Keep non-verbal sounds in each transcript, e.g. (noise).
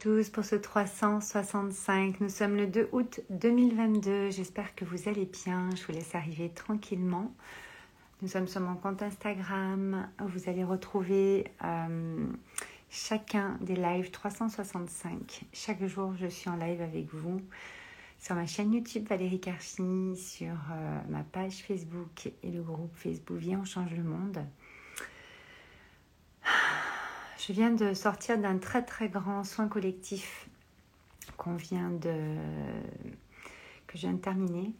tous pour ce 365. Nous sommes le 2 août 2022. J'espère que vous allez bien. Je vous laisse arriver tranquillement. Nous sommes sur mon compte Instagram. Vous allez retrouver euh, chacun des lives 365. Chaque jour, je suis en live avec vous sur ma chaîne YouTube Valérie Carfini, sur euh, ma page Facebook et le groupe Facebook Viens, on change le monde. Je viens de sortir d'un très très grand soin collectif qu'on vient de que je viens de terminer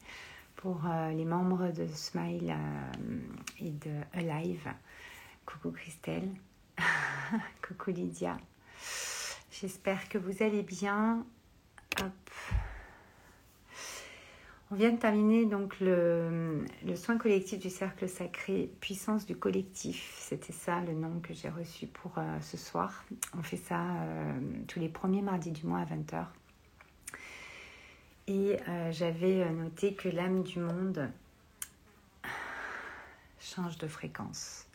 pour euh, les membres de Smile euh, et de Alive. Coucou Christelle, (laughs) coucou Lydia. J'espère que vous allez bien. Hop. On vient de terminer donc le, soin collectif du cercle sacré, puissance du collectif. C'était ça le nom que j'ai reçu pour euh, ce soir. On fait ça euh, tous les premiers mardis du mois à 20h. Et euh, j'avais noté que l'âme du monde change de fréquence.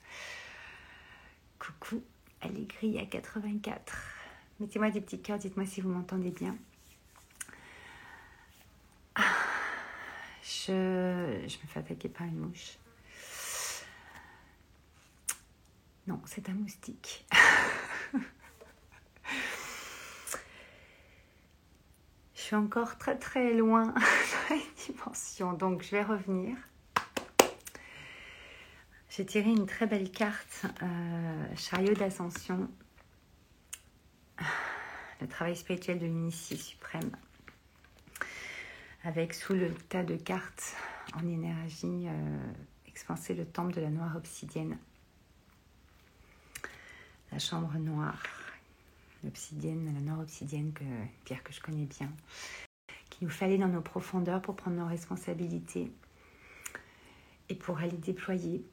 Coucou, Allégris à 84. Mettez-moi des petits cœurs, dites-moi si vous m'entendez bien. Je, me fais attaquer par une mouche. Non, c'est un moustique. (laughs) je suis encore très très loin (laughs) dans les dimensions, donc je vais revenir. J'ai tiré une très belle carte, euh, chariot d'ascension, le travail spirituel de l'initié suprême avec sous le tas de cartes en énergie euh, expansé le temple de la noire obsidienne. La chambre noire, l'obsidienne, la noire obsidienne, que, pierre que je connais bien, qui nous fallait dans nos profondeurs pour prendre nos responsabilités et pour aller déployer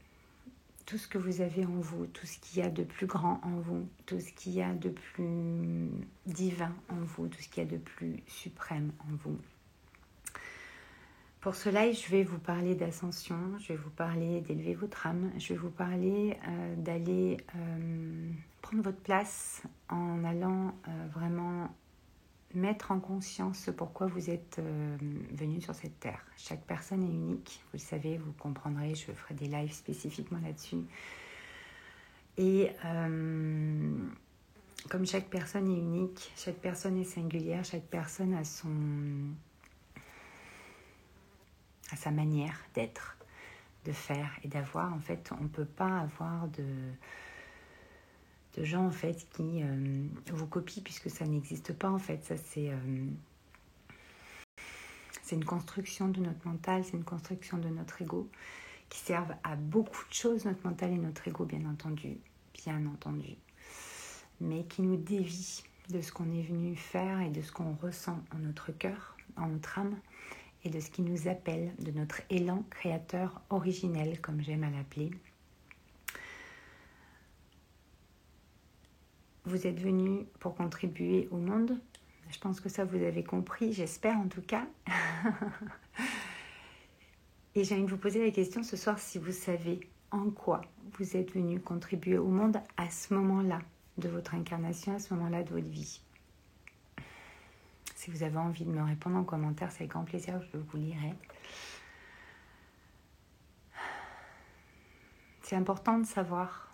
tout ce que vous avez en vous, tout ce qu'il y a de plus grand en vous, tout ce qu'il y a de plus divin en vous, tout ce qu'il y a de plus suprême en vous. Pour cela, je vais vous parler d'ascension, je vais vous parler d'élever votre âme, je vais vous parler euh, d'aller euh, prendre votre place en allant euh, vraiment mettre en conscience ce pourquoi vous êtes venu sur cette terre. Chaque personne est unique, vous le savez, vous comprendrez, je ferai des lives spécifiquement là-dessus. Et comme chaque personne est unique, chaque personne est singulière, chaque personne a son à sa manière d'être, de faire et d'avoir. En fait, on ne peut pas avoir de, de gens en fait qui euh, vous copient puisque ça n'existe pas en fait. Ça c'est euh, c'est une construction de notre mental, c'est une construction de notre ego qui servent à beaucoup de choses, notre mental et notre ego bien entendu, bien entendu, mais qui nous dévient de ce qu'on est venu faire et de ce qu'on ressent en notre cœur, en notre âme et de ce qui nous appelle, de notre élan créateur originel, comme j'aime à l'appeler. Vous êtes venu pour contribuer au monde. Je pense que ça, vous avez compris, j'espère en tout cas. (laughs) et j'ai vous poser la question ce soir si vous savez en quoi vous êtes venu contribuer au monde à ce moment-là de votre incarnation, à ce moment-là de votre vie. Si vous avez envie de me répondre en commentaire, c'est avec grand plaisir, je vous lirai. C'est important de savoir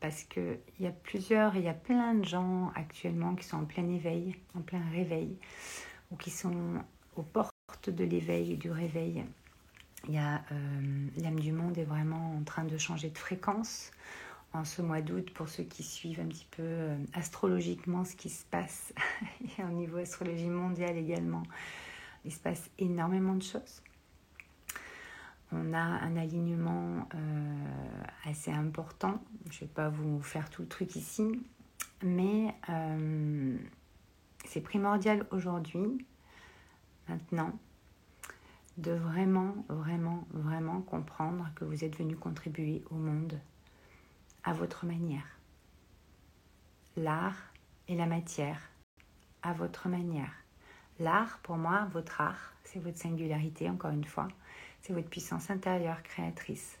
parce qu'il y a plusieurs, il y a plein de gens actuellement qui sont en plein éveil, en plein réveil, ou qui sont aux portes de l'éveil et du réveil. Il y a euh, l'âme du monde est vraiment en train de changer de fréquence en ce mois d'août pour ceux qui suivent un petit peu euh, astrologiquement ce qui se passe (laughs) et au niveau astrologie mondiale également. Il se passe énormément de choses. On a un alignement euh, assez important. Je ne vais pas vous faire tout le truc ici, mais euh, c'est primordial aujourd'hui, maintenant, de vraiment, vraiment, vraiment comprendre que vous êtes venu contribuer au monde à votre manière. L'art et la matière à votre manière. L'art, pour moi, votre art, c'est votre singularité, encore une fois. C'est votre puissance intérieure créatrice.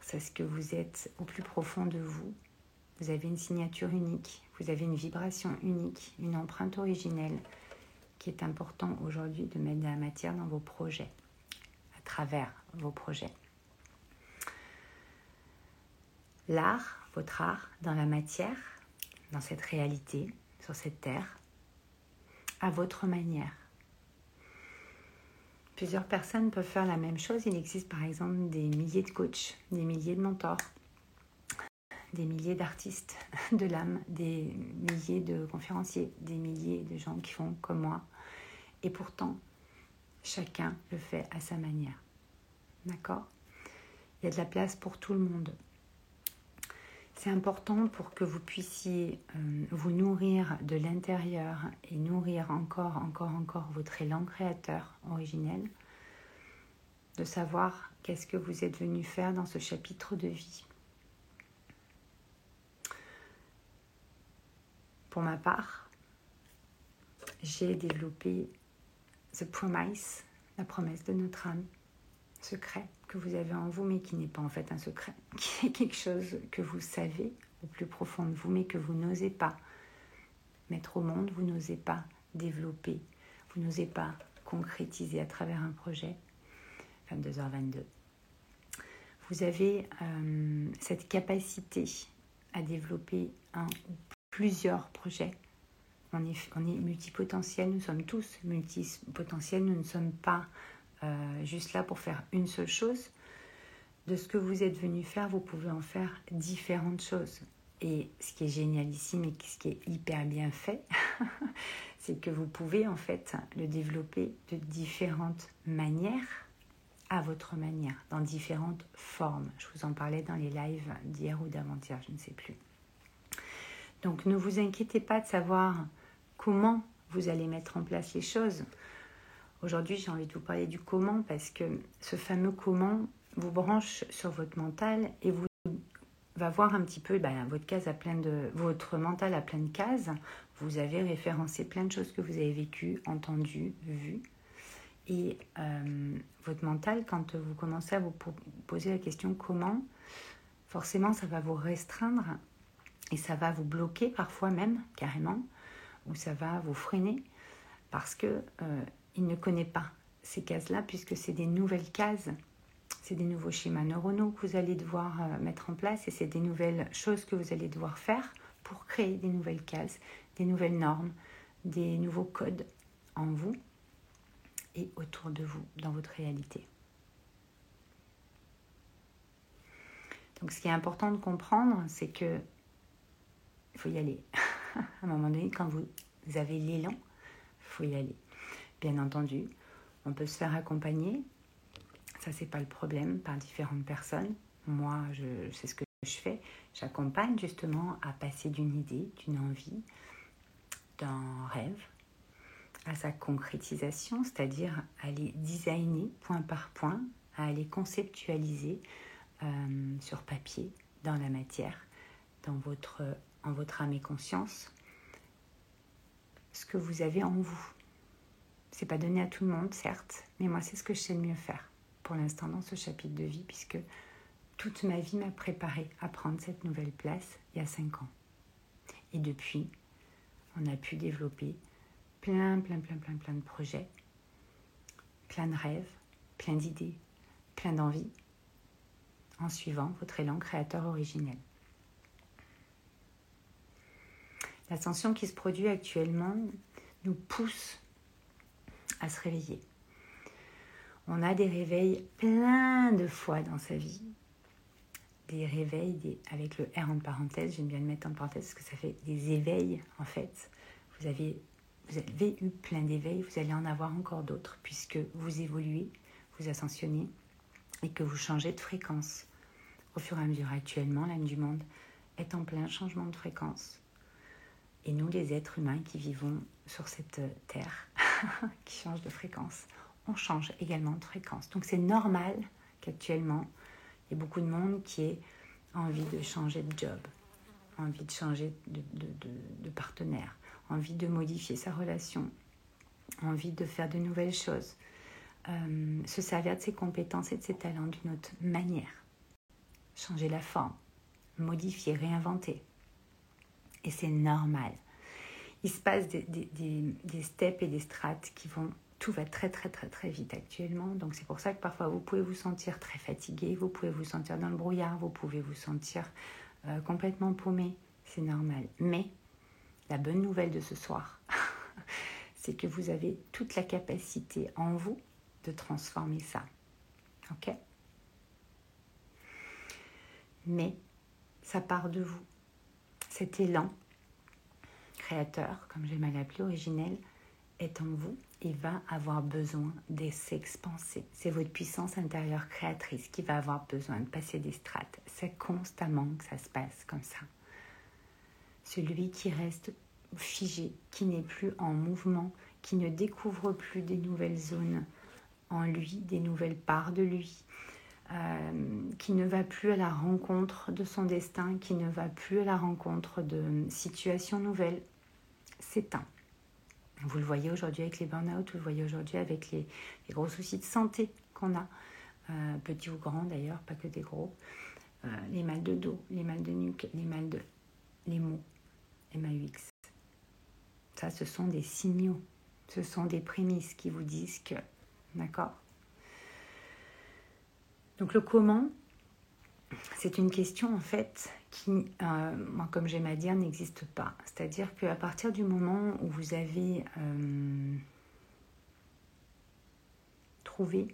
C'est ce que vous êtes au plus profond de vous. Vous avez une signature unique, vous avez une vibration unique, une empreinte originelle qui est important aujourd'hui de mettre de la matière dans vos projets, à travers vos projets. L'art, votre art, dans la matière, dans cette réalité, sur cette terre, à votre manière. Plusieurs personnes peuvent faire la même chose. Il existe par exemple des milliers de coachs, des milliers de mentors, des milliers d'artistes (laughs) de l'âme, des milliers de conférenciers, des milliers de gens qui font comme moi. Et pourtant, chacun le fait à sa manière. D'accord? Il y a de la place pour tout le monde. C'est important pour que vous puissiez euh, vous nourrir de l'intérieur et nourrir encore, encore, encore votre élan créateur originel, de savoir qu'est-ce que vous êtes venu faire dans ce chapitre de vie. Pour ma part, j'ai développé The Promise, la promesse de notre âme, secret que vous avez en vous, mais qui n'est pas en fait un secret, (laughs) qui est quelque chose que vous savez au plus profond de vous, mais que vous n'osez pas mettre au monde, vous n'osez pas développer, vous n'osez pas concrétiser à travers un projet. 22h22. Vous avez euh, cette capacité à développer un ou plusieurs projets. On est, on est multipotentiel, nous sommes tous multipotentiels, nous ne sommes pas euh, juste là pour faire une seule chose. De ce que vous êtes venu faire, vous pouvez en faire différentes choses. Et ce qui est génialissime et ce qui est hyper bien fait, (laughs) c'est que vous pouvez en fait le développer de différentes manières, à votre manière, dans différentes formes. Je vous en parlais dans les lives d'hier ou d'avant-hier, je ne sais plus. Donc ne vous inquiétez pas de savoir comment vous allez mettre en place les choses. Aujourd'hui, j'ai envie de vous parler du comment parce que ce fameux comment vous branche sur votre mental et vous va voir un petit peu ben, votre case à plein de votre mental à plein de cases. Vous avez référencé plein de choses que vous avez vécues, entendues, vues. Et euh, votre mental, quand vous commencez à vous poser la question comment, forcément, ça va vous restreindre et ça va vous bloquer parfois même carrément, ou ça va vous freiner parce que euh, il ne connaît pas ces cases-là puisque c'est des nouvelles cases, c'est des nouveaux schémas neuronaux que vous allez devoir euh, mettre en place et c'est des nouvelles choses que vous allez devoir faire pour créer des nouvelles cases, des nouvelles normes, des nouveaux codes en vous et autour de vous, dans votre réalité. Donc ce qui est important de comprendre, c'est que il faut y aller. (laughs) à un moment donné, quand vous avez l'élan, il faut y aller. Bien entendu, on peut se faire accompagner. Ça, c'est pas le problème par différentes personnes. Moi, je, c'est ce que je fais. J'accompagne justement à passer d'une idée, d'une envie, d'un rêve à sa concrétisation, c'est-à-dire à les designer point par point, à les conceptualiser euh, sur papier, dans la matière, dans votre, en votre âme et conscience, ce que vous avez en vous. C'est pas donné à tout le monde, certes, mais moi, c'est ce que je sais le mieux faire pour l'instant dans ce chapitre de vie, puisque toute ma vie m'a préparé à prendre cette nouvelle place il y a cinq ans. Et depuis, on a pu développer plein, plein, plein, plein, plein de projets, plein de rêves, plein d'idées, plein d'envies, en suivant votre élan créateur originel. L'ascension qui se produit actuellement nous pousse à se réveiller. On a des réveils plein de fois dans sa vie. Des réveils avec le R en parenthèse, j'aime bien le mettre en parenthèse parce que ça fait des éveils en fait. Vous avez, vous avez eu plein d'éveils, vous allez en avoir encore d'autres puisque vous évoluez, vous ascensionnez et que vous changez de fréquence. Au fur et à mesure actuellement, l'âme du monde est en plein changement de fréquence. Et nous, les êtres humains qui vivons sur cette terre, (laughs) (laughs) qui change de fréquence, on change également de fréquence. Donc c'est normal qu'actuellement, il y ait beaucoup de monde qui ait envie de changer de job, envie de changer de, partenaire, envie de modifier sa relation, envie de faire de nouvelles choses, euh, se servir de ses compétences et de ses talents d'une autre manière, changer la forme, modifier, réinventer. Et c'est normal. Il se passe des, steps et des strates qui vont... Tout va très très très très vite actuellement. Donc c'est pour ça que parfois vous pouvez vous sentir très fatigué, vous pouvez vous sentir dans le brouillard, vous pouvez vous sentir euh, complètement paumé. C'est normal. Mais la bonne nouvelle de ce soir, (laughs) c'est que vous avez toute la capacité en vous de transformer ça. Ok? Mais ça part de vous. Cet élan créateur, comme j'aime à l'appeler originel, est en vous et va avoir besoin de s'expanser. C'est votre puissance intérieure créatrice qui va avoir besoin de passer des strates. C'est constamment que ça se passe comme ça. Celui qui reste figé, qui n'est plus en mouvement, qui ne découvre plus des nouvelles zones en lui, des nouvelles parts de lui, euh, qui ne va plus à la rencontre de son destin, qui ne va plus à la rencontre de situations nouvelles, s'éteint. Vous le voyez aujourd'hui avec les burn-out, vous le voyez aujourd'hui avec les, gros soucis de santé qu'on a, euh, petits ou grands d'ailleurs, pas que des gros, euh, les mal de dos, les mal de nuque, les mal de... les maux, MAUX. Ça, ce sont des signaux, ce sont des prémices qui vous disent que, d'accord Donc le comment, c'est une question en fait qui, euh, moi comme j'aime à dire, n'existe pas. C'est-à-dire qu'à partir du moment où vous avez euh, trouvé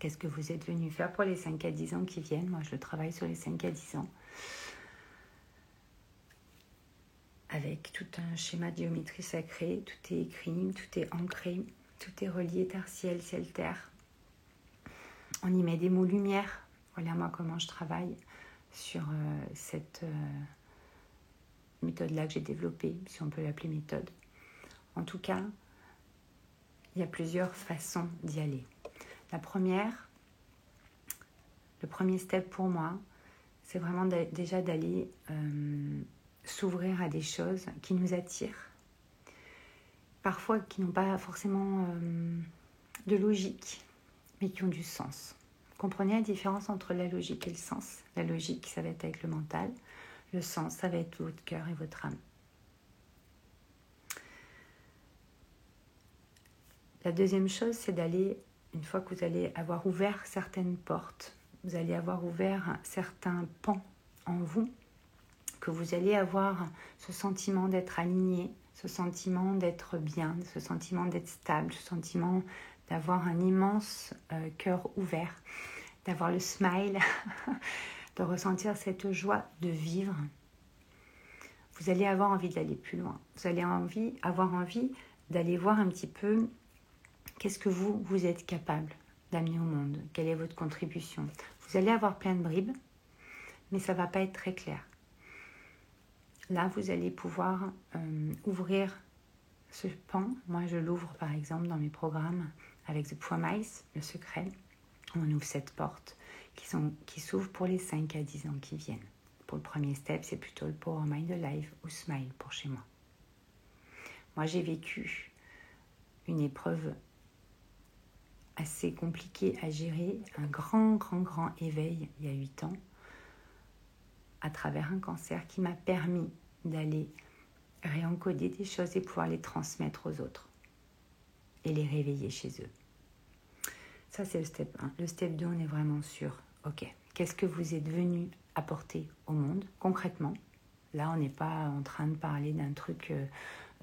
qu'est-ce que vous êtes venu faire pour les 5 à 10 ans qui viennent, moi je travaille sur les 5 à 10 ans, avec tout un schéma de géométrie sacrée, tout est écrit, tout est ancré, tout est relié terre, ciel, ciel, terre. On y met des mots lumière. Voilà moi comment je travaille sur euh, cette euh, méthode-là que j'ai développée, si on peut l'appeler méthode. En tout cas, il y a plusieurs façons d'y aller. La première, le premier step pour moi, c'est vraiment déjà d'aller euh, s'ouvrir à des choses qui nous attirent, parfois qui n'ont pas forcément de logique, mais qui ont du sens. Comprenez la différence entre la logique et le sens. La logique, ça va être avec le mental. Le sens, ça va être votre cœur et votre âme. La deuxième chose, c'est d'aller, une fois que vous allez avoir ouvert certaines portes, vous allez avoir ouvert certains pans en vous, que vous allez avoir ce sentiment d'être aligné, ce sentiment d'être bien, ce sentiment d'être stable, ce sentiment d'avoir un immense euh, cœur ouvert, d'avoir le smile, (laughs) de ressentir cette joie de vivre, vous allez avoir envie d'aller plus loin. Vous allez avoir envie d'aller voir un petit peu qu'est-ce que vous, vous êtes capable d'amener au monde, quelle est votre contribution. Vous allez avoir plein de bribes, mais ça ne va pas être très clair. Là, vous allez pouvoir euh, ouvrir ce pan. Moi, je l'ouvre par exemple dans mes programmes avec The Promise, le secret. On ouvre cette porte qui, sont, qui s'ouvre pour les 5 à 10 ans qui viennent. Pour le premier step, c'est plutôt le Power Mind Life ou Smile pour chez moi. Moi, j'ai vécu une épreuve assez compliquée à gérer, un grand, grand, grand éveil il y a 8 ans, à travers un cancer qui m'a permis d'aller réencoder des choses et pouvoir les transmettre aux autres et les réveiller chez eux. Ça, c'est le step 1. Le step 2, on est vraiment sur, ok, qu'est-ce que vous êtes venu apporter au monde concrètement? Là, on n'est pas en train de parler d'un truc euh,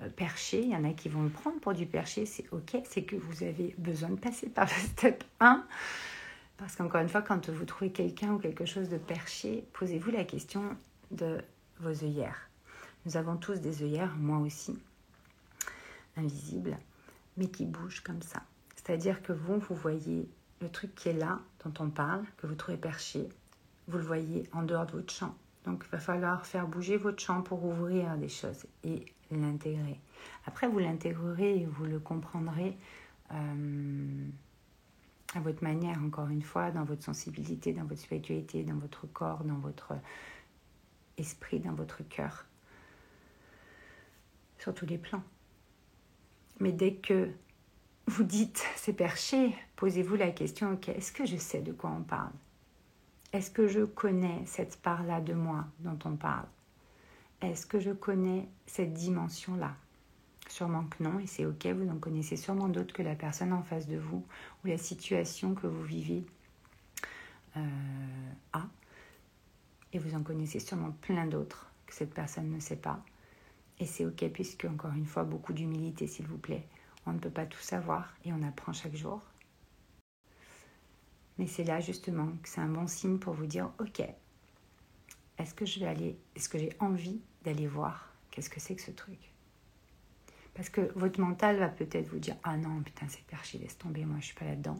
euh, perché. Il y en a qui vont le prendre pour du perché. C'est ok, c'est que vous avez besoin de passer par le step 1. Parce qu'encore une fois, quand vous trouvez quelqu'un ou quelque chose de perché, posez-vous la question de vos œillères. Nous avons tous des œillères, moi aussi, invisibles, mais qui bougent comme ça. C'est-à-dire que vous, vous voyez le truc qui est là, dont on parle, que vous trouvez perché, vous le voyez en dehors de votre champ. Donc il va falloir faire bouger votre champ pour ouvrir des choses et l'intégrer. Après, vous l'intégrerez et vous le comprendrez euh, à votre manière, encore une fois, dans votre sensibilité, dans votre spiritualité, dans votre corps, dans votre esprit, dans votre cœur sur tous les plans. Mais dès que vous dites c'est perché, posez-vous la question, ok, est-ce que je sais de quoi on parle? Est-ce que je connais cette part-là de moi dont on parle? Est-ce que je connais cette dimension-là? Sûrement que non, et c'est ok, vous en connaissez sûrement d'autres que la personne en face de vous ou la situation que vous vivez euh, a. Et vous en connaissez sûrement plein d'autres que cette personne ne sait pas. Et c'est ok, puisque, encore une fois, beaucoup d'humilité, s'il vous plaît. On ne peut pas tout savoir et on apprend chaque jour. Mais c'est là justement que c'est un bon signe pour vous dire ok, est-ce que je vais aller, est-ce que j'ai envie d'aller voir qu'est-ce que c'est que ce truc? Parce que votre mental va peut-être vous dire ah non, putain, c'est perché, laisse tomber, moi je suis pas là-dedans.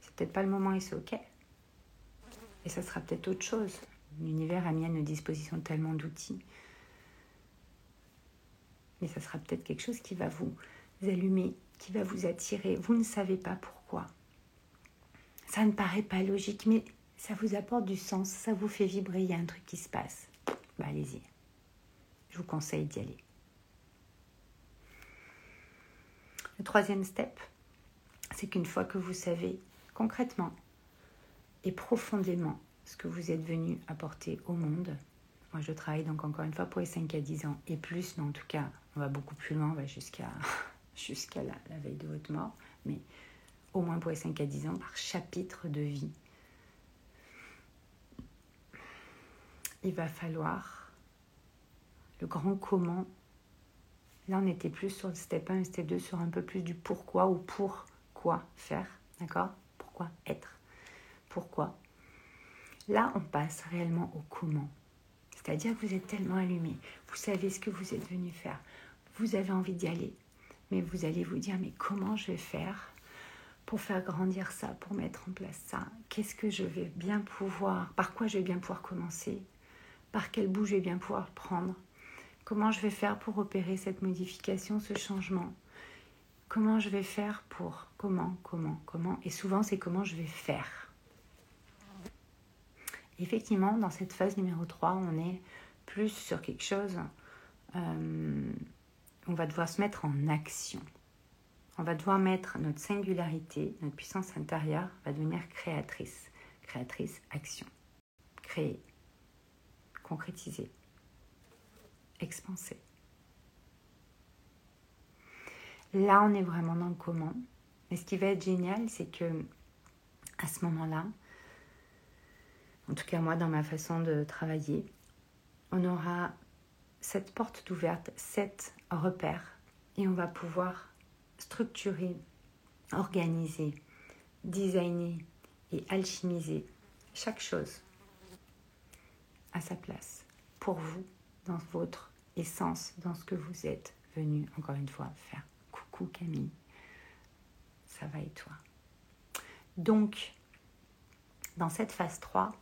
C'est peut-être pas le moment et c'est ok. Et ça sera peut-être autre chose. L'univers a mis à nos dispositions tellement d'outils. Mais ça sera peut-être quelque chose qui va vous allumer, qui va vous attirer. Vous ne savez pas pourquoi. Ça ne paraît pas logique, mais ça vous apporte du sens, ça vous fait vibrer, il y a un truc qui se passe. Bah, allez-y. Je vous conseille d'y aller. Le troisième step, c'est qu'une fois que vous savez concrètement et profondément ce que vous êtes venu apporter au monde, moi je travaille donc encore une fois pour les 5 à 10 ans et plus, mais en tout cas on va beaucoup plus loin, on va jusqu'à jusqu'à la, veille de votre mort, mais au moins pour les 5 à 10 ans, par chapitre de vie. Il va falloir le grand comment. Là, on était plus sur le step 1 et step 2, sur un peu plus du pourquoi ou pour quoi faire. D'accord? Pourquoi être? Pourquoi? Là, on passe réellement au comment. C'est-à-dire que vous êtes tellement allumé, vous savez ce que vous êtes venu faire, vous avez envie d'y aller, mais vous allez vous dire, mais comment je vais faire pour faire grandir ça, pour mettre en place ça? Qu'est-ce que je vais bien pouvoir, par quoi je vais bien pouvoir commencer? Par quel bout je vais bien pouvoir prendre? Comment je vais faire pour opérer cette modification, ce changement? Comment je vais faire pour Comment, comment, comment? Et souvent, c'est comment je vais faire. Effectivement, dans cette phase numéro 3, on est plus sur quelque chose, euh, on va devoir se mettre en action on va devoir mettre notre singularité, notre puissance intérieure va devenir créatrice. Créatrice, action. Créer, concrétiser, expanser. Là, on est vraiment dans le comment. Mais ce qui va être génial, c'est que à ce moment-là, en tout cas moi dans ma façon de travailler, on aura cette porte ouverte, sept repères, et on va pouvoir structurer, organiser, designer et alchimiser chaque chose à sa place pour vous, dans votre essence, dans ce que vous êtes venu, encore une fois, faire. Coucou Camille, ça va et toi? Donc, dans cette phase 3,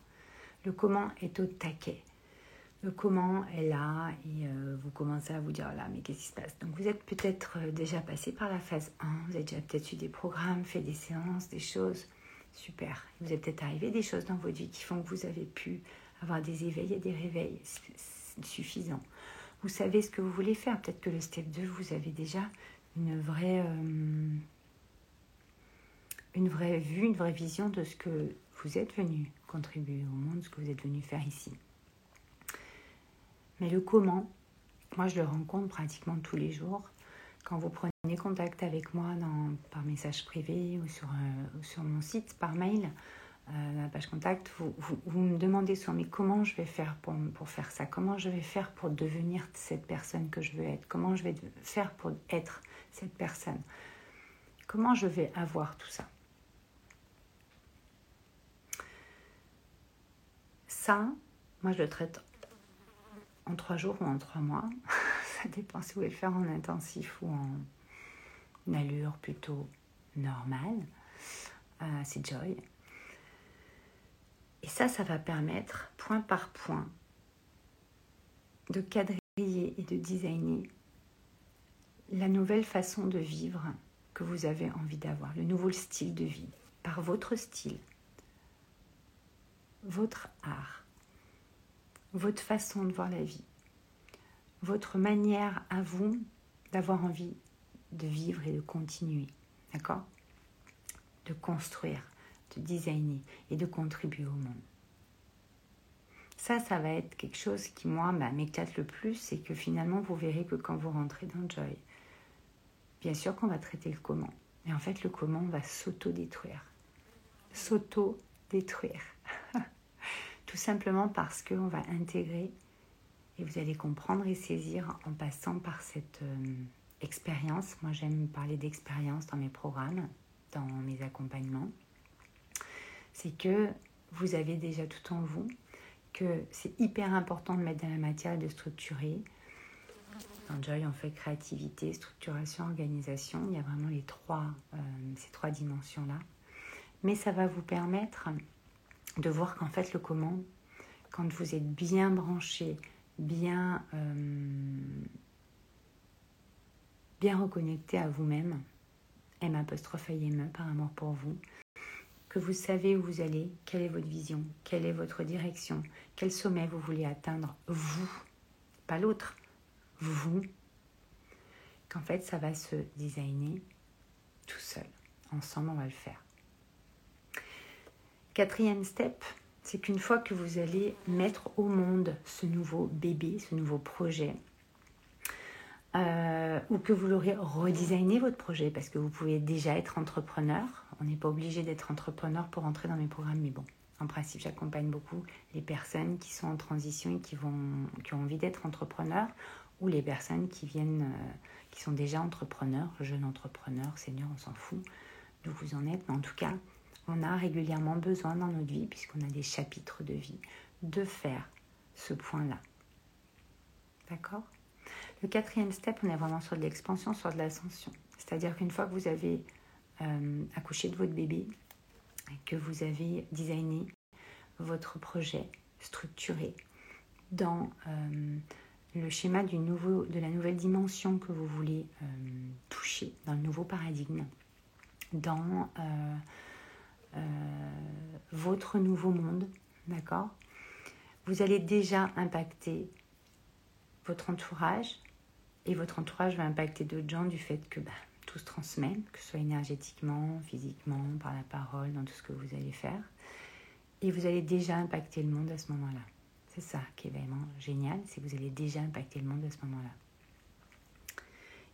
le comment est au taquet comment est là et euh, vous commencez à vous dire là mais qu'est-ce qui se passe? Donc vous êtes peut-être euh, déjà passé par la phase 1 vous avez déjà peut-être eu des programmes fait des séances des choses. Super. Vous êtes peut-être arrivé des choses dans votre vie qui font que vous avez pu avoir des éveils et des réveils suffisants. Vous savez ce que vous voulez faire. Peut-être que le step 2 vous avez déjà une vraie euh, une vraie vue une vraie vision de ce que vous êtes venu contribuer au monde ce que vous êtes venu faire ici mais le comment, moi je le rencontre pratiquement tous les jours. Quand vous prenez contact avec moi par message privé ou sur, euh, mon site, par mail, euh, la page contact, vous, vous, me demandez souvent mais comment je vais faire pour, pour faire ça? Comment je vais faire pour devenir cette personne que je veux être? Comment je vais faire pour être cette personne? Comment je vais avoir tout ça? Ça, moi je le traite en trois jours ou en trois mois. (laughs) Ça dépend si vous voulez le faire en intensif ou en allure plutôt normale. Euh, c'est Joy. Et ça, ça va permettre, point par point, de quadriller et de designer la nouvelle façon de vivre que vous avez envie d'avoir, le nouveau style de vie, par votre style, votre art, votre façon de voir la vie, votre manière à vous d'avoir envie de vivre et de continuer, d'accord? De construire, de designer et de contribuer au monde. Ça, ça va être quelque chose qui, moi, bah, m'éclate le plus, c'est que finalement, vous verrez que quand vous rentrez dans Joy, bien sûr qu'on va traiter le comment, mais en fait, le comment va s'auto-détruire. S'auto-détruire. Tout simplement parce qu'on va intégrer et vous allez comprendre et saisir en passant par cette euh, expérience. Moi, j'aime parler d'expérience dans mes programmes, dans mes accompagnements. C'est que vous avez déjà tout en vous, que c'est hyper important de mettre dans la matière et de structurer. Dans Joy, on fait créativité, structuration, organisation. Il y a vraiment les trois, euh, ces trois dimensions-là. Mais ça va vous permettre de voir qu'en fait, le comment, quand vous êtes bien branché, bien, euh, bien reconnecté à vous-même, M apostrophe IME par amour pour vous, que vous savez où vous allez, quelle est votre vision, quelle est votre direction, quel sommet vous voulez atteindre, vous, pas l'autre, vous, qu'en fait ça va se designer tout seul. Ensemble, on va le faire. Quatrième step, c'est qu'une fois que vous allez mettre au monde ce nouveau bébé, ce nouveau projet, euh, ou que vous l'aurez redesigné votre projet, parce que vous pouvez déjà être entrepreneur. On n'est pas obligé d'être entrepreneur pour entrer dans mes programmes, mais bon, en principe, j'accompagne beaucoup les personnes qui sont en transition et qui, ont envie d'être entrepreneurs, ou les personnes qui viennent, euh, qui sont déjà entrepreneurs, jeunes entrepreneurs, seniors, on s'en fout d'où vous en êtes, mais en tout cas, on a régulièrement besoin dans notre vie, puisqu'on a des chapitres de vie, de faire ce point-là. D'accord? Le quatrième step, on est vraiment sur de l'expansion, sur de l'ascension. C'est-à-dire qu'une fois que vous avez euh, accouché de votre bébé, que vous avez designé votre projet structuré dans euh, le schéma du nouveau, de la nouvelle dimension que vous voulez euh, toucher, dans le nouveau paradigme, dans votre nouveau monde, d'accord? Vous allez déjà impacter votre entourage et votre entourage va impacter d'autres gens du fait que bah, tout se transmet, que ce soit énergétiquement, physiquement, par la parole, dans tout ce que vous allez faire. Et vous allez déjà impacter le monde à ce moment-là. C'est ça qui est vraiment génial, c'est que vous allez déjà impacter le monde à ce moment-là.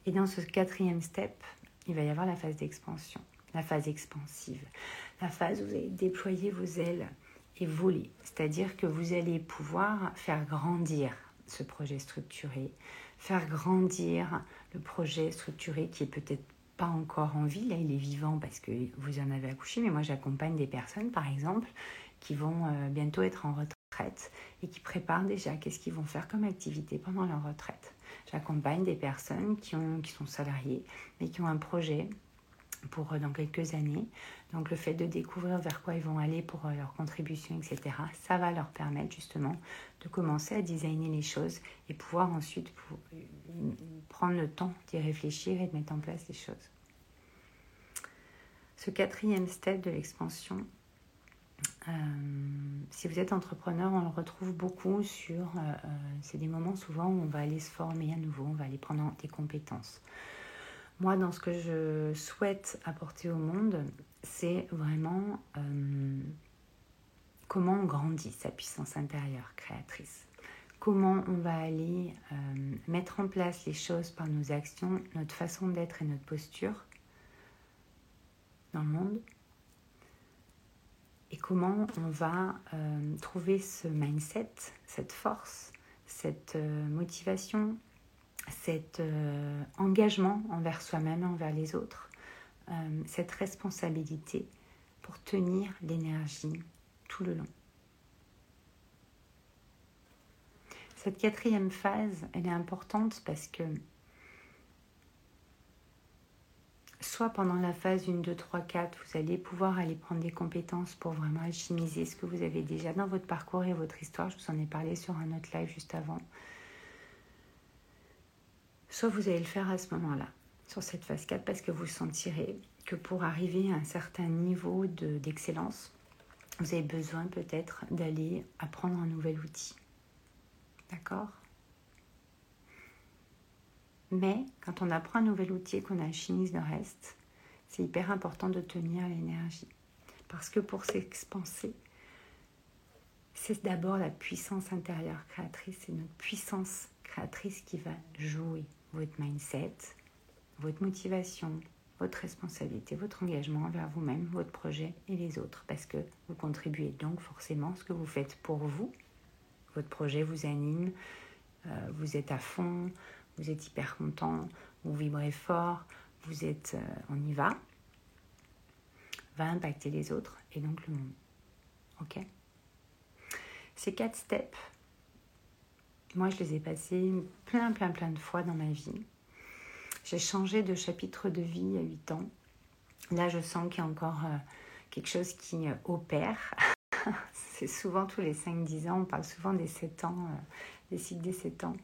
Et dans ce quatrième step, il va y avoir la phase d'expansion, la phase expansive la phase où vous allez déployer vos ailes et voler. C'est-à-dire que vous allez pouvoir faire grandir ce projet structuré, faire grandir le projet structuré qui est peut-être pas encore en vie, là il est vivant parce que vous en avez accouché, mais moi j'accompagne des personnes par exemple qui vont euh, bientôt être en retraite et qui préparent déjà qu'est-ce qu'ils vont faire comme activité pendant leur retraite. J'accompagne des personnes qui, qui sont salariées mais qui ont un projet pour euh, dans quelques années. Donc le fait de découvrir vers quoi ils vont aller pour euh, leur contribution, etc., ça va leur permettre justement de commencer à designer les choses et pouvoir ensuite euh, prendre le temps d'y réfléchir et de mettre en place les choses. Ce quatrième step de l'expansion, si vous êtes entrepreneur, on le retrouve beaucoup sur... c'est des moments souvent où on va aller se former à nouveau, on va aller prendre des compétences. Moi, dans ce que je souhaite apporter au monde, c'est vraiment euh, comment on grandit sa puissance intérieure créatrice. Comment on va aller euh, mettre en place les choses par nos actions, notre façon d'être et notre posture dans le monde. Et comment on va euh, trouver ce mindset, cette force, cette motivation, cet euh, engagement envers soi-même et envers les autres, euh, cette responsabilité pour tenir l'énergie tout le long. Cette quatrième phase, elle est importante parce que soit pendant la phase 1, 2, 3, 4, vous allez pouvoir aller prendre des compétences pour vraiment alchimiser ce que vous avez déjà dans votre parcours et votre histoire. Je vous en ai parlé sur un autre live juste avant soit vous allez le faire à ce moment-là, sur cette phase 4, parce que vous sentirez que pour arriver à un certain niveau d'excellence, vous avez besoin peut-être d'aller apprendre un nouvel outil. D'accord? Mais quand on apprend un nouvel outil et qu'on alchimise le reste, c'est hyper important de tenir l'énergie. Parce que pour s'expanser, c'est d'abord la puissance intérieure créatrice, c'est notre puissance créatrice qui va jouer votre mindset, votre motivation, votre responsabilité, votre engagement envers vous-même, votre projet et les autres, parce que vous contribuez donc forcément ce que vous faites pour vous. Votre projet vous anime, euh, vous êtes à fond, vous êtes hyper content, vous vibrez fort, vous êtes, euh, on y va, va impacter les autres et donc le monde. Ok? Ces quatre steps, moi je les ai passés plein, plein, plein de fois dans ma vie. J'ai changé de chapitre de vie à 8 ans. Là, je sens qu'il y a encore euh, quelque chose qui opère. (laughs) C'est souvent tous les 5-10 ans, on parle souvent des 7 ans, des cycles des 7 ans.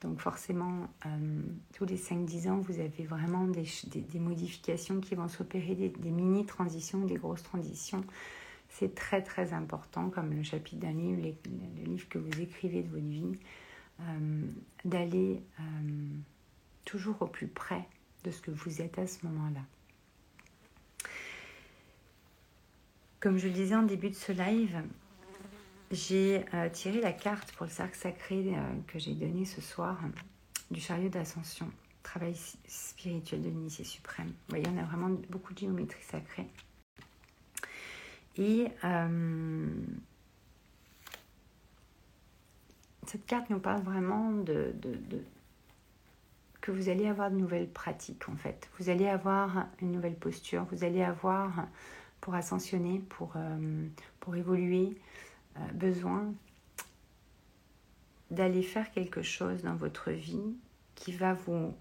Donc forcément, euh, tous les 5-10 ans, vous avez vraiment des, des, modifications qui vont s'opérer, des, mini-transitions, des grosses transitions. C'est très très important, comme le chapitre d'un livre, le livre que vous écrivez de votre vie, euh, d'aller euh, toujours au plus près de ce que vous êtes à ce moment-là. Comme je le disais en début de ce live, j'ai euh, tiré la carte pour le cercle sacré que j'ai donné ce soir du chariot d'ascension, travail spirituel de l'initié suprême. Vous voyez, on a vraiment beaucoup de géométrie sacrée. Et euh, cette carte nous parle vraiment de, que vous allez avoir de nouvelles pratiques en fait. Vous allez avoir une nouvelle posture, vous allez avoir pour ascensionner, pour, pour évoluer, euh, besoin d'aller faire quelque chose dans votre vie qui va vous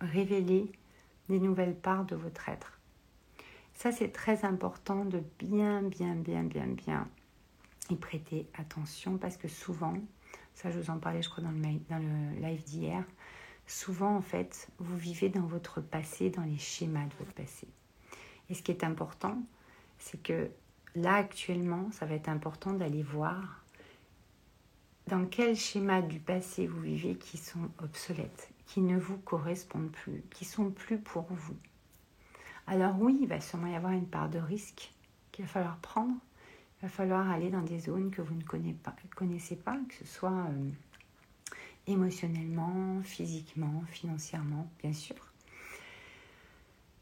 révéler des nouvelles parts de votre être. Ça, c'est très important de bien, bien, bien, bien, bien y prêter attention parce que souvent, ça je vous en parlais je crois dans le, dans le live d'hier, souvent en fait, vous vivez dans votre passé, dans les schémas de votre passé. Et ce qui est important, c'est que là actuellement, ça va être important d'aller voir dans quel schéma du passé vous vivez qui sont obsolètes, qui ne vous correspondent plus, qui sont plus pour vous. Alors oui, il va sûrement y avoir une part de risque qu'il va falloir prendre. Va falloir aller dans des zones que vous ne connaissez pas, que ce soit euh, émotionnellement, physiquement, financièrement, bien sûr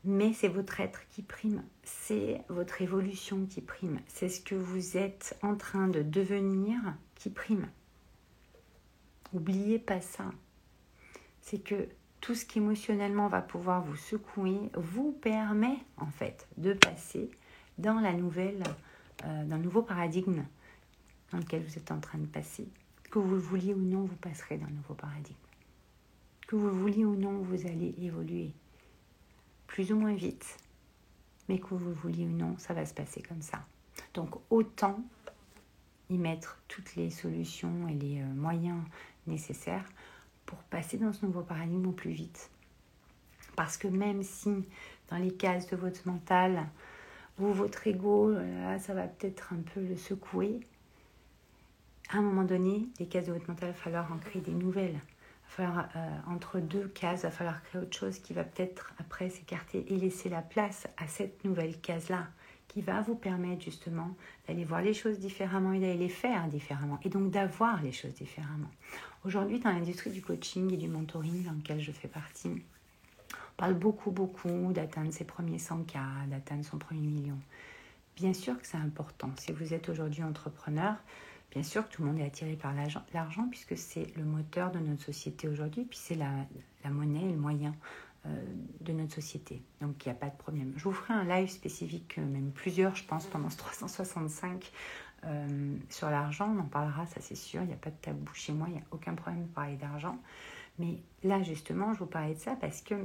mais c'est votre être qui prime, c'est votre évolution qui prime, c'est ce que vous êtes en train de devenir qui prime. N'oubliez pas ça. C'est que tout ce qui émotionnellement va pouvoir vous secouer vous permet en fait de passer dans la nouvelle, euh, le nouveau paradigme dans lequel vous êtes en train de passer. Que vous le vouliez ou non, vous passerez le nouveau paradigme. Que vous le vouliez ou non, vous allez évoluer plus ou moins vite, mais que vous vouliez ou non, ça va se passer comme ça. Donc autant y mettre toutes les solutions et les euh, moyens nécessaires pour passer dans ce nouveau paradigme au plus vite. Parce que même si dans les cases de votre mental, vous, votre ego, là, ça va peut-être un peu le secouer, à un moment donné, les cases de votre mental, il va falloir en créer des nouvelles. Euh, entre deux cases, il va falloir créer autre chose qui va peut-être après s'écarter et laisser la place à cette nouvelle case-là qui va vous permettre justement d'aller voir les choses différemment et d'aller les faire différemment et donc d'avoir les choses différemment. Aujourd'hui, dans l'industrie du coaching et du mentoring dans lequel je fais partie, parle beaucoup, beaucoup d'atteindre ses premiers 100 cas, d'atteindre son premier million. Bien sûr que c'est important. Si vous êtes aujourd'hui entrepreneur, Bien sûr que tout le monde est attiré par l'argent puisque c'est le moteur de notre société aujourd'hui, puis c'est la, la, monnaie, le moyen euh, de notre société. Donc il n'y a pas de problème. Je vous ferai un live spécifique, euh, même plusieurs, je pense, pendant (laughs) ce 365 euh, sur l'argent. On en parlera, ça c'est sûr. Il n'y a pas de tabou chez moi, il n'y a aucun problème de parler d'argent. Mais là, justement, je vous parlais de ça parce que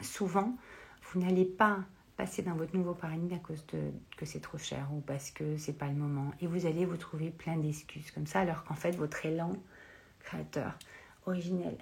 souvent, vous n'allez pas passer dans votre nouveau paradigme à cause de que c'est trop cher ou parce que c'est pas le moment. Et vous allez vous trouver plein d'excuses comme ça, alors qu'en fait, votre élan créateur, originel,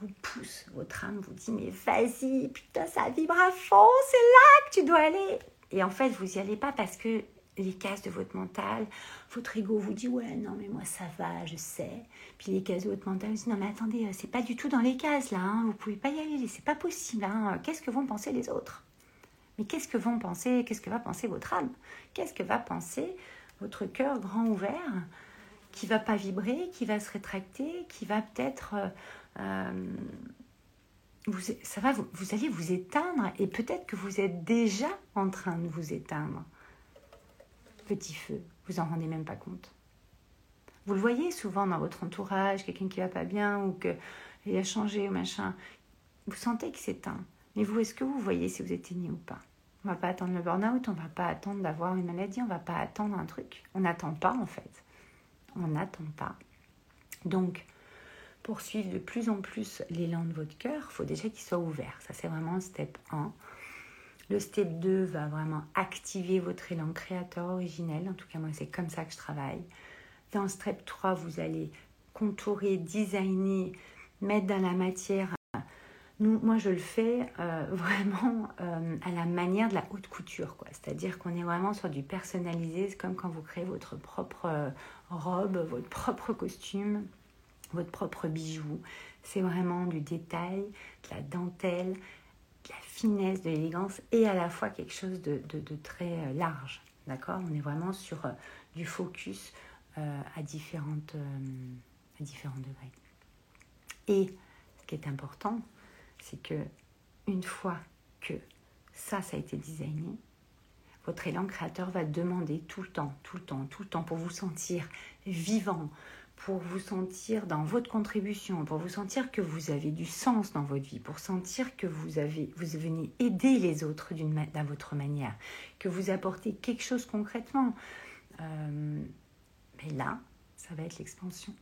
vous pousse, votre âme vous dit Mais vas-y, putain, ça vibre à fond, c'est là que tu dois aller. Et en fait, vous n'y allez pas parce que les cases de votre mental, votre ego vous dit ouais non mais moi ça va, je sais. Puis les cases de votre mental vous disent non mais attendez, c'est pas du tout dans les cases là, hein. vous pouvez pas y aller, c'est pas possible. Hein. Qu'est-ce que vont penser les autres? Mais qu'est-ce que vont penser, qu'est-ce que va penser votre âme? Qu'est-ce que va penser votre cœur grand ouvert qui va pas vibrer, qui va se rétracter, qui va peut-être... vous, ça va, vous allez vous éteindre et peut-être que vous êtes déjà en train de vous éteindre. Petit feu, vous en rendez même pas compte. Vous le voyez souvent dans votre entourage, quelqu'un qui va pas bien ou qu'il a changé ou machin. Vous sentez qu'il s'éteint. Mais vous, est-ce que vous voyez si vous êtes éteigné ou pas? On va pas attendre le burn-out, on va pas attendre d'avoir une maladie, on va pas attendre un truc. On n'attend pas en fait. On n'attend pas. Donc, pour suivre de plus en plus l'élan de votre cœur, il faut déjà qu'il soit ouvert. Ça, c'est vraiment step 1. Le step 2 va vraiment activer votre élan créateur originel. En tout cas, moi, c'est comme ça que je travaille. Dans step 3, vous allez contourer, designer, mettre dans la matière. Moi, je le fais euh, (laughs) vraiment euh, à la manière de la haute couture, quoi. C'est-à-dire qu'on est vraiment sur du personnalisé. C'est comme quand vous créez votre propre euh, robe, votre propre costume, votre propre bijou. C'est vraiment du détail, de la dentelle, la finesse, de l'élégance et à la fois quelque chose de, très large. D'accord? On est vraiment sur du focus euh, à, différentes, euh, à différents degrés. Et ce qui est important, c'est que une fois que ça, ça a été designé, votre élan créateur va demander tout le temps, tout le temps, tout le temps pour vous sentir vivant, pour vous sentir dans votre contribution, pour vous sentir que vous avez du sens dans votre vie, pour sentir que vous avez vous venez aider les autres d'une d'un votre manière, que vous apportez quelque chose concrètement. Euh, mais là, ça va être l'expansion.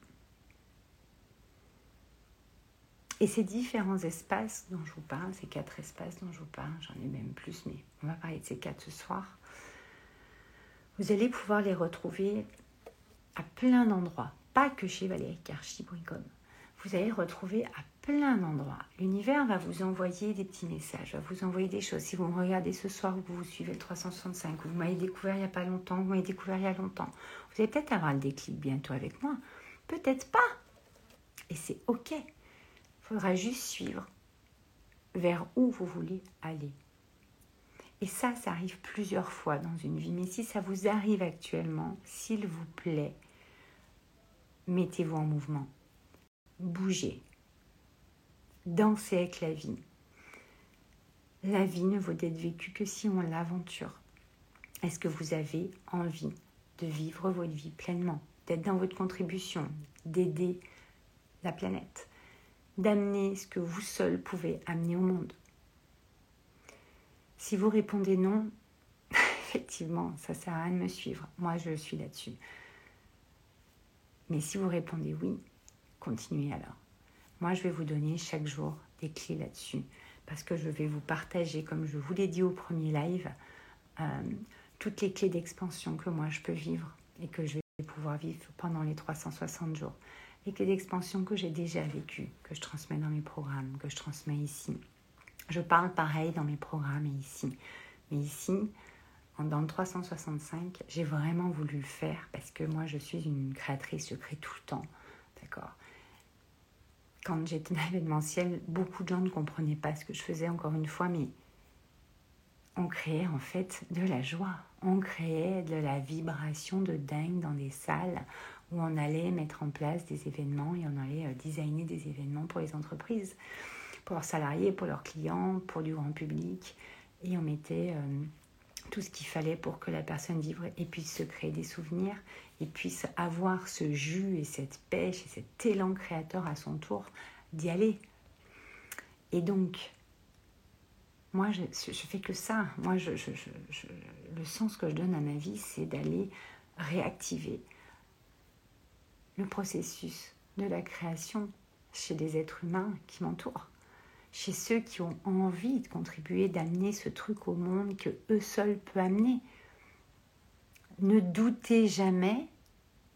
Et ces différents espaces dont je vous parle, ces quatre espaces dont je vous parle, j'en ai même plus, mais on va parler de ces quatre ce soir, vous allez pouvoir les retrouver à plein d'endroits, pas que chez Valérie Karchi.com. Vous allez retrouver à plein d'endroits. L'univers va vous envoyer des petits messages, va vous envoyer des choses. Si vous me regardez ce soir ou vous suivez le 365, ou vous m'avez découvert il n'y a pas longtemps, vous m'avez découvert il y a longtemps, vous allez peut-être avoir le déclic bientôt avec moi. Peut-être pas. Et c'est OK. Il faudra juste suivre vers où vous voulez aller. Et ça, ça arrive plusieurs fois dans une vie. Mais si ça vous arrive actuellement, s'il vous plaît, mettez-vous en mouvement. Bougez danser avec la vie. La vie ne vaut d'être vécue que si on l'aventure. Est-ce que vous avez envie de vivre votre vie pleinement, d'être dans votre contribution, d'aider la planète, d'amener ce que vous seul pouvez amener au monde? Si vous répondez non, (laughs) effectivement, ça sert à rien de me suivre. Moi, je suis là-dessus. Mais si vous répondez oui, continuez alors. Moi, je vais vous donner chaque jour des clés là-dessus parce que je vais vous partager, comme je vous l'ai dit au premier live, euh, toutes les clés d'expansion que moi je peux vivre et que je vais pouvoir vivre pendant les 360 jours. Les clés d'expansion que j'ai déjà vécues, que je transmets dans mes programmes, que je transmets ici. Je parle pareil dans mes programmes et ici. Mais ici, dans le 365, j'ai vraiment voulu le faire parce que moi je suis une créatrice, je crée tout le temps. D'accord quand j'étais dans l'événementiel, beaucoup de gens ne comprenaient pas ce que je faisais encore une fois, mais on créait en fait de la joie, on créait de la vibration de dingue dans des salles où on allait mettre en place des événements et on allait euh, designer des événements pour les entreprises, pour leurs salariés, pour leurs clients, pour du grand public. Et on mettait euh, tout ce qu'il fallait pour que la personne vive et puisse se créer des souvenirs et puisse avoir ce jus et cette pêche et cet élan créateur à son tour d'y aller. Et donc, moi, je, je fais que ça. Moi, je, le sens que je donne à ma vie, c'est d'aller réactiver le processus de la création chez des êtres humains qui m'entourent chez ceux qui ont envie de contribuer, d'amener ce truc au monde que eux seuls peuvent amener. Ne doutez jamais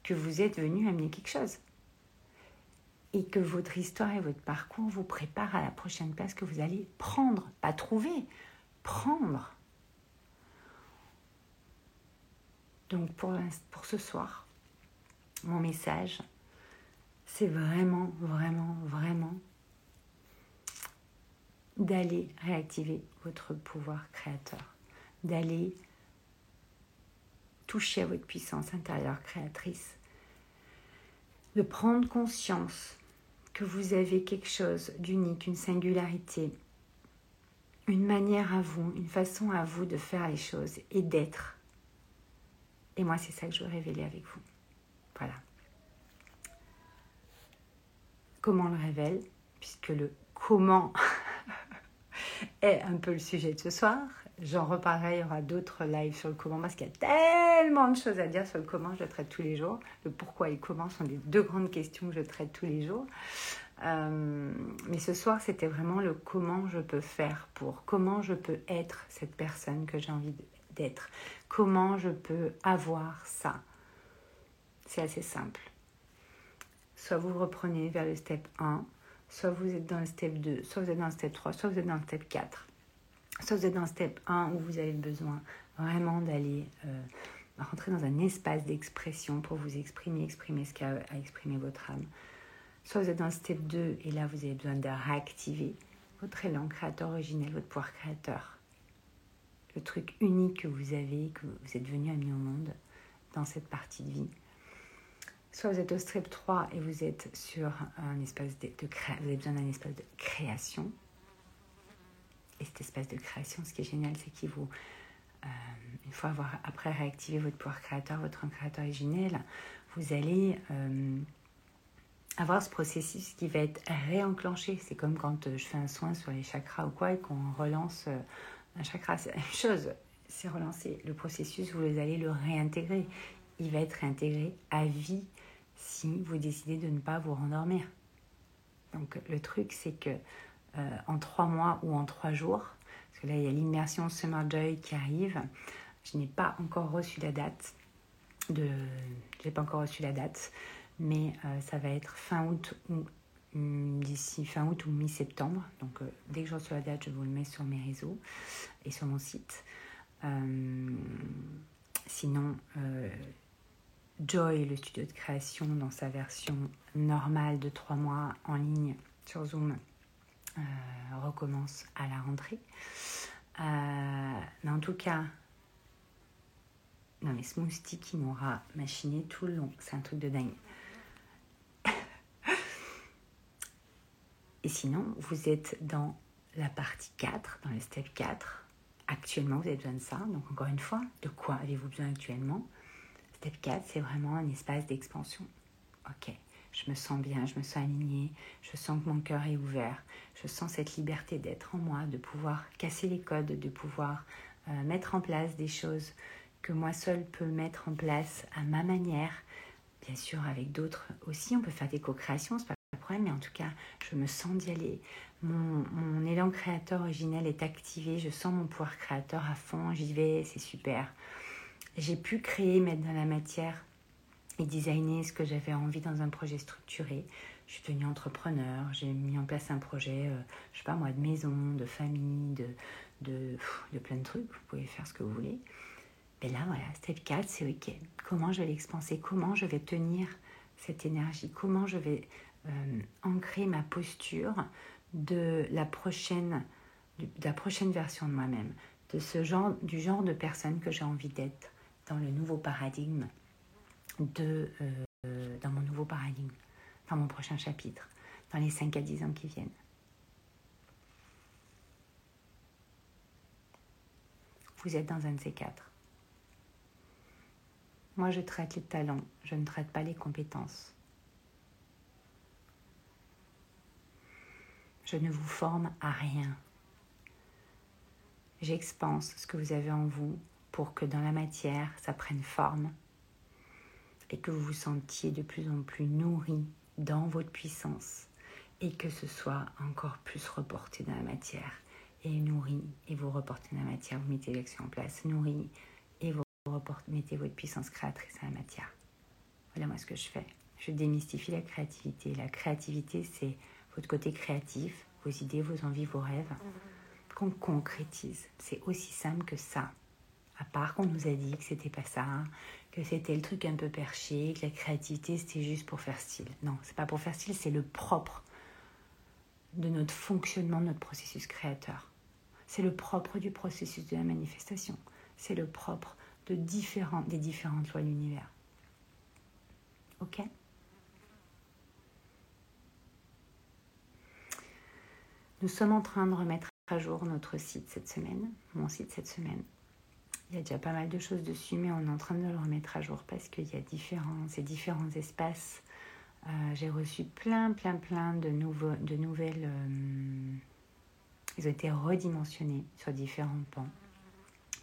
que vous êtes venu amener quelque chose et que votre histoire et votre parcours vous préparent à la prochaine place que vous allez prendre, pas trouver, prendre. Donc pour, pour ce soir, mon message, c'est vraiment, vraiment, vraiment d'aller réactiver votre pouvoir créateur, d'aller toucher à votre puissance intérieure créatrice, de prendre conscience que vous avez quelque chose d'unique, une singularité, une manière à vous, une façon à vous de faire les choses et d'être. Et moi, c'est ça que je veux révéler avec vous. Voilà. Comment le révèle? Puisque le comment est un peu le sujet de ce soir. J'en reparlerai, il y aura d'autres lives sur le comment parce qu'il y a tellement de choses à dire sur le comment, je traite tous les jours. Le pourquoi et comment sont les deux grandes questions que je traite tous les jours. Euh, mais ce soir, c'était vraiment le comment je peux faire pour, comment je peux être cette personne que j'ai envie d'être, comment je peux avoir ça. C'est assez simple. Soit vous reprenez vers le step 1, soit vous êtes dans le step 2, soit vous êtes dans le step 3, soit vous êtes dans le step 4. Soit vous êtes dans le step 1 où vous avez besoin vraiment d'aller euh, rentrer dans un espace d'expression pour vous exprimer, exprimer ce qu'a à exprimer votre âme. Soit vous êtes dans le step 2 et là vous avez besoin de réactiver votre élan créateur originel, votre pouvoir créateur. Le truc unique que vous avez, que vous êtes venu amener au monde dans cette partie de vie. Soit vous êtes au step 3 et vous êtes sur un espace de, vous avez besoin d'un espace de création et cet espace de création, ce qui est génial, c'est qu'il vous, euh, une fois avoir après réactivé votre pouvoir créateur, votre créateur originel, vous allez euh, avoir ce processus qui va être réenclenché. C'est comme quand euh, je fais un soin sur les chakras ou quoi et qu'on relance un chakra, c'est la même chose. C'est relancé. Le processus, vous allez le réintégrer. Il va être réintégré à vie si vous décidez de ne pas vous rendormir. Donc le truc, c'est que euh, en trois mois ou en trois jours. Parce que là, il y a l'immersion Summer Joy qui arrive. Je n'ai pas encore reçu la date. De... Je n'ai pas encore reçu la date, mais euh, ça va être fin août ou hum, d'ici fin août ou mi-septembre. Donc, euh, dès que je reçois la date, je vous le mets sur mes réseaux et sur mon site. sinon, Joy, le studio de création, dans sa version normale de trois mois en ligne sur Zoom, euh, recommence à la rentrée. Euh, mais en tout cas, non mais Smoothie qui m'aura machiné tout le long, c'est un truc de dingue. Et sinon, vous êtes dans la partie 4, dans le step 4. Actuellement, vous avez besoin de ça. Donc, encore une fois, de quoi avez-vous besoin actuellement? Step 4, c'est vraiment un espace d'expansion. Ok, je me sens bien, je me sens alignée, je sens que mon cœur est ouvert, je sens cette liberté d'être en moi, de pouvoir casser les codes, de pouvoir euh, mettre en place des choses que moi seule peux mettre en place à ma manière. Bien sûr, avec d'autres aussi, on peut faire des co-créations, c'est pas le problème, mais en tout cas, je me sens d'y aller. Mon, mon élan créateur originel est activé, je sens mon pouvoir créateur à fond, j'y vais, c'est super. J'ai pu créer, mettre dans la matière et designer ce que j'avais envie dans un projet structuré. Je suis devenue entrepreneur, j'ai mis en place un projet, je euh, je sais pas moi, de maison, de famille, de, de, plein de trucs. Vous pouvez faire ce que vous voulez. Et là, voilà, step 4, c'est OK. Comment je vais l'expanser Comment je vais tenir cette énergie? Comment je vais euh, ancrer ma posture de la prochaine, de la prochaine version de moi-même, de ce genre, du genre de personne que j'ai envie d'être dans le nouveau paradigme de, euh, dans mon nouveau paradigme, dans mon prochain chapitre, dans les 5 à 10 ans qui viennent. Vous êtes dans un de ces quatre. Moi, je traite les talents, je ne traite pas les compétences. Je ne vous forme à rien. J'expanse ce que vous avez en vous pour que dans la matière, ça prenne forme et que vous vous sentiez de plus en plus nourri dans votre puissance et que ce soit encore plus reporté dans la matière et nourri et vous reportez dans la matière, vous mettez l'action en place, nourri et vous mettez votre puissance créatrice dans la matière. Voilà moi ce que je fais. Je démystifie la créativité. La créativité, c'est votre côté créatif, vos idées, vos envies, vos rêves, qu'on concrétise. C'est aussi simple que ça. À part qu'on nous a dit que c'était pas ça, hein, que c'était le truc un peu perché, que la créativité c'était juste pour faire style. Non, c'est pas pour faire style, c'est le propre de notre fonctionnement, de notre processus créateur. C'est le propre du processus de la manifestation. C'est le propre des différentes lois de l'univers. Ok? Nous sommes en train de remettre à jour notre site cette semaine, mon site cette semaine, il y a déjà pas mal de choses dessus, mais on est en train de le remettre à jour parce qu'il y a différents, ces différents espaces. Euh, j'ai reçu plein, plein, plein de, nouveaux, de nouvelles. Euh, ils ont été redimensionnés sur différents pans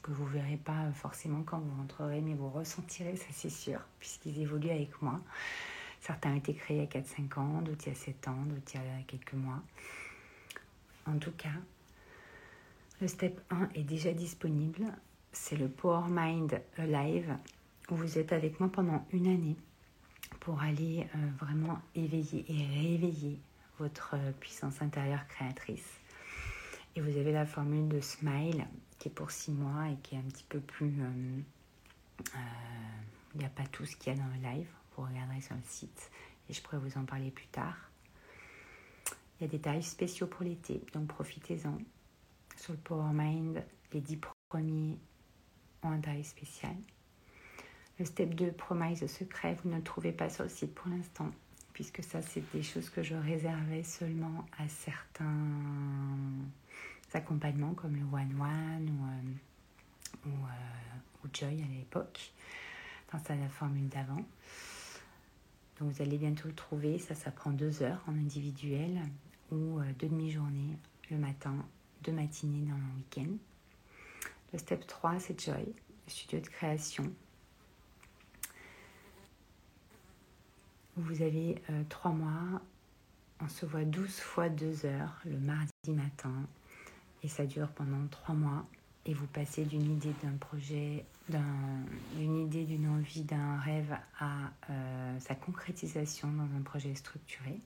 que vous verrez pas forcément quand vous rentrerez, mais vous ressentirez, ça c'est sûr, puisqu'ils évoluent avec moi. Certains ont été créés il y a 4-5 ans, d'autres il y a 7 ans, d'autres il y a quelques mois. En tout cas, le step 1 est déjà disponible. C'est le Power Mind Live où vous êtes avec moi pendant une année pour aller euh, vraiment éveiller et réveiller votre euh, puissance intérieure créatrice. Et vous avez la formule de Smile qui est pour six mois et qui est un petit peu plus... Euh, il n'y a pas tout ce qu'il y a dans le live, vous regarderez sur le site et je pourrais vous en parler plus tard. Il y a des tarifs spéciaux pour l'été, donc profitez-en. Sur le Power Mind, les dix premiers ont un tarif spécial. Le step 2, Promise secret, vous ne le trouvez pas sur le site pour l'instant, puisque ça, c'est des choses que je réservais seulement à certains accompagnements comme le One One ou, euh, euh, ou, Joy à l'époque, dans sa formule d'avant. Donc vous allez bientôt le trouver, ça, ça prend deux heures en individuel ou euh, deux demi-journées le matin, deux matinées dans le week-end. Le step 3, c'est Joy, le studio de création. Vous avez trois mois, on se voit 12 fois deux heures le mardi matin et ça dure pendant trois mois. Et vous passez d'une idée d'un projet, d'une idée, d'une envie, d'un rêve à euh, sa concrétisation dans un projet structuré.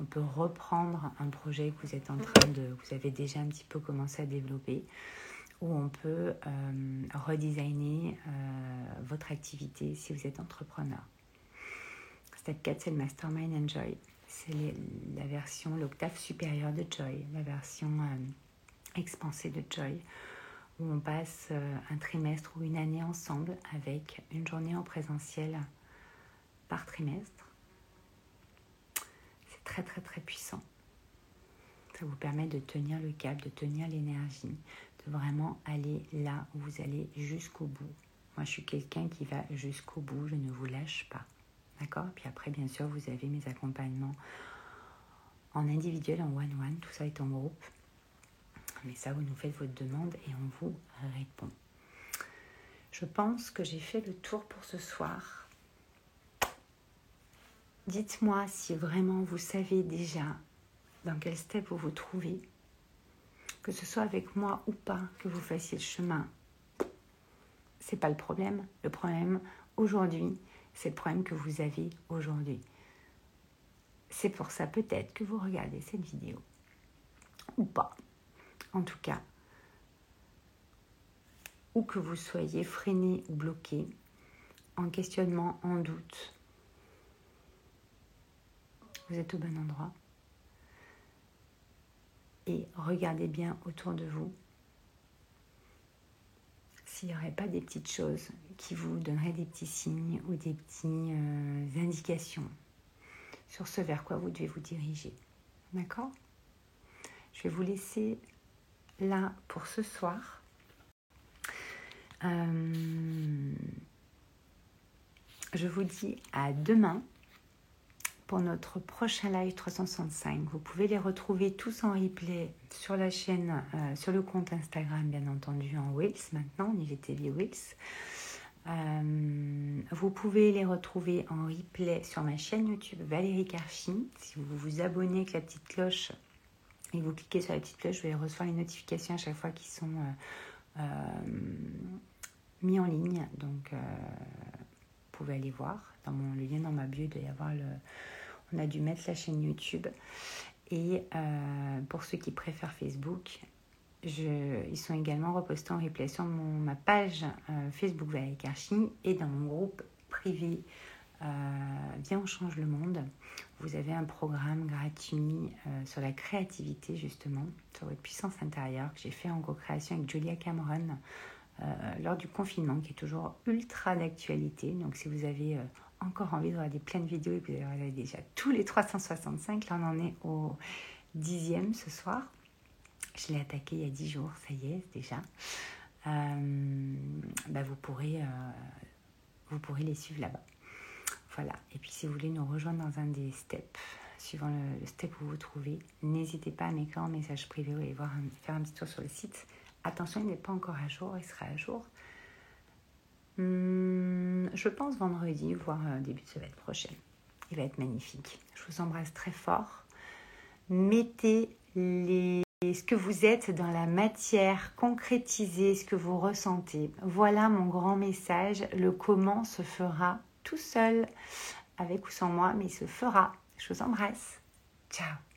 On peut reprendre un projet que vous êtes en train de, vous avez déjà un petit peu commencé à développer, ou on peut euh, redesigner euh, votre activité si vous êtes entrepreneur. Step 4, c'est le Mastermind Enjoy. C'est la version, l'octave supérieure de Joy, la version expansé de Joy, où on passe euh, un trimestre ou une année ensemble avec une journée en présentiel par trimestre. C'est très très très puissant. Ça vous permet de tenir le cap, de tenir l'énergie, de vraiment aller là où vous allez jusqu'au bout. Moi, je suis quelqu'un qui va jusqu'au bout, je ne vous lâche pas. D'accord? Puis après, bien sûr, vous avez mes accompagnements en individuel, en one-one, tout ça est en groupe mais ça, vous nous faites votre demande et on vous répond. Je pense que j'ai fait le tour pour ce soir. Dites-moi si vraiment vous savez déjà dans quel step vous vous trouvez, que ce soit avec moi ou pas, que vous fassiez le chemin. C'est pas le problème. Le problème aujourd'hui, c'est le problème que vous avez aujourd'hui. C'est pour ça peut-être que vous regardez cette vidéo ou pas en tout cas, où que vous soyez freiné ou bloqué, en questionnement, en doute, vous êtes au bon endroit. Et regardez bien autour de vous s'il n'y aurait pas des petites choses qui vous donneraient des petits signes ou des petites euh, indications sur ce vers quoi vous devez vous diriger. D'accord? Je vais vous laisser là pour ce soir. Euh, je vous dis à demain pour notre prochain live 365. Vous pouvez les retrouver tous en replay sur la chaîne, euh, sur le compte Instagram, bien entendu, en Wils maintenant, IGTV Wils. Euh, vous pouvez les retrouver en replay sur ma chaîne YouTube Valérie Karchin. Si vous vous abonnez avec la petite cloche, et vous cliquez sur la petite cloche, vous allez recevoir les notifications à chaque fois qui sont euh, mis en ligne. Donc, vous pouvez aller voir. Dans mon, le lien dans ma bio, il doit y avoir le. On a dû mettre la chaîne YouTube. Et pour ceux qui préfèrent Facebook, ils sont également repostés en replay sur mon, ma page Facebook Valérie Karchi et dans mon groupe privé euh, Viens, on change le monde. Vous avez un programme gratuit euh, sur la créativité, justement, sur votre puissance intérieure, que j'ai fait en co-création avec Julia Cameron euh, lors du confinement, qui est toujours ultra d'actualité. Donc, si vous avez encore envie de voir des pleines vidéos et que vous avez déjà tous les 365, là, on en est au dixième ce soir. Je l'ai attaqué il y a 10 jours, ça y est, déjà. Euh, bah, vous, pourrez, vous pourrez les suivre là-bas. Voilà. Et puis si vous voulez nous rejoindre dans un des steps, suivant le, step où vous vous trouvez, n'hésitez pas à m'écrire en message privé ou aller voir faire un petit tour sur le site. Attention, il n'est pas encore à jour, il sera à jour. Hmm, je pense vendredi, voire euh, début de semaine prochaine. Il va être magnifique. Je vous embrasse très fort. Mettez les, ce que vous êtes dans la matière, concrétisez ce que vous ressentez. Voilà mon grand message. Le comment se fera tout seul, avec ou sans moi, mais il se fera. Je vous embrasse. Ciao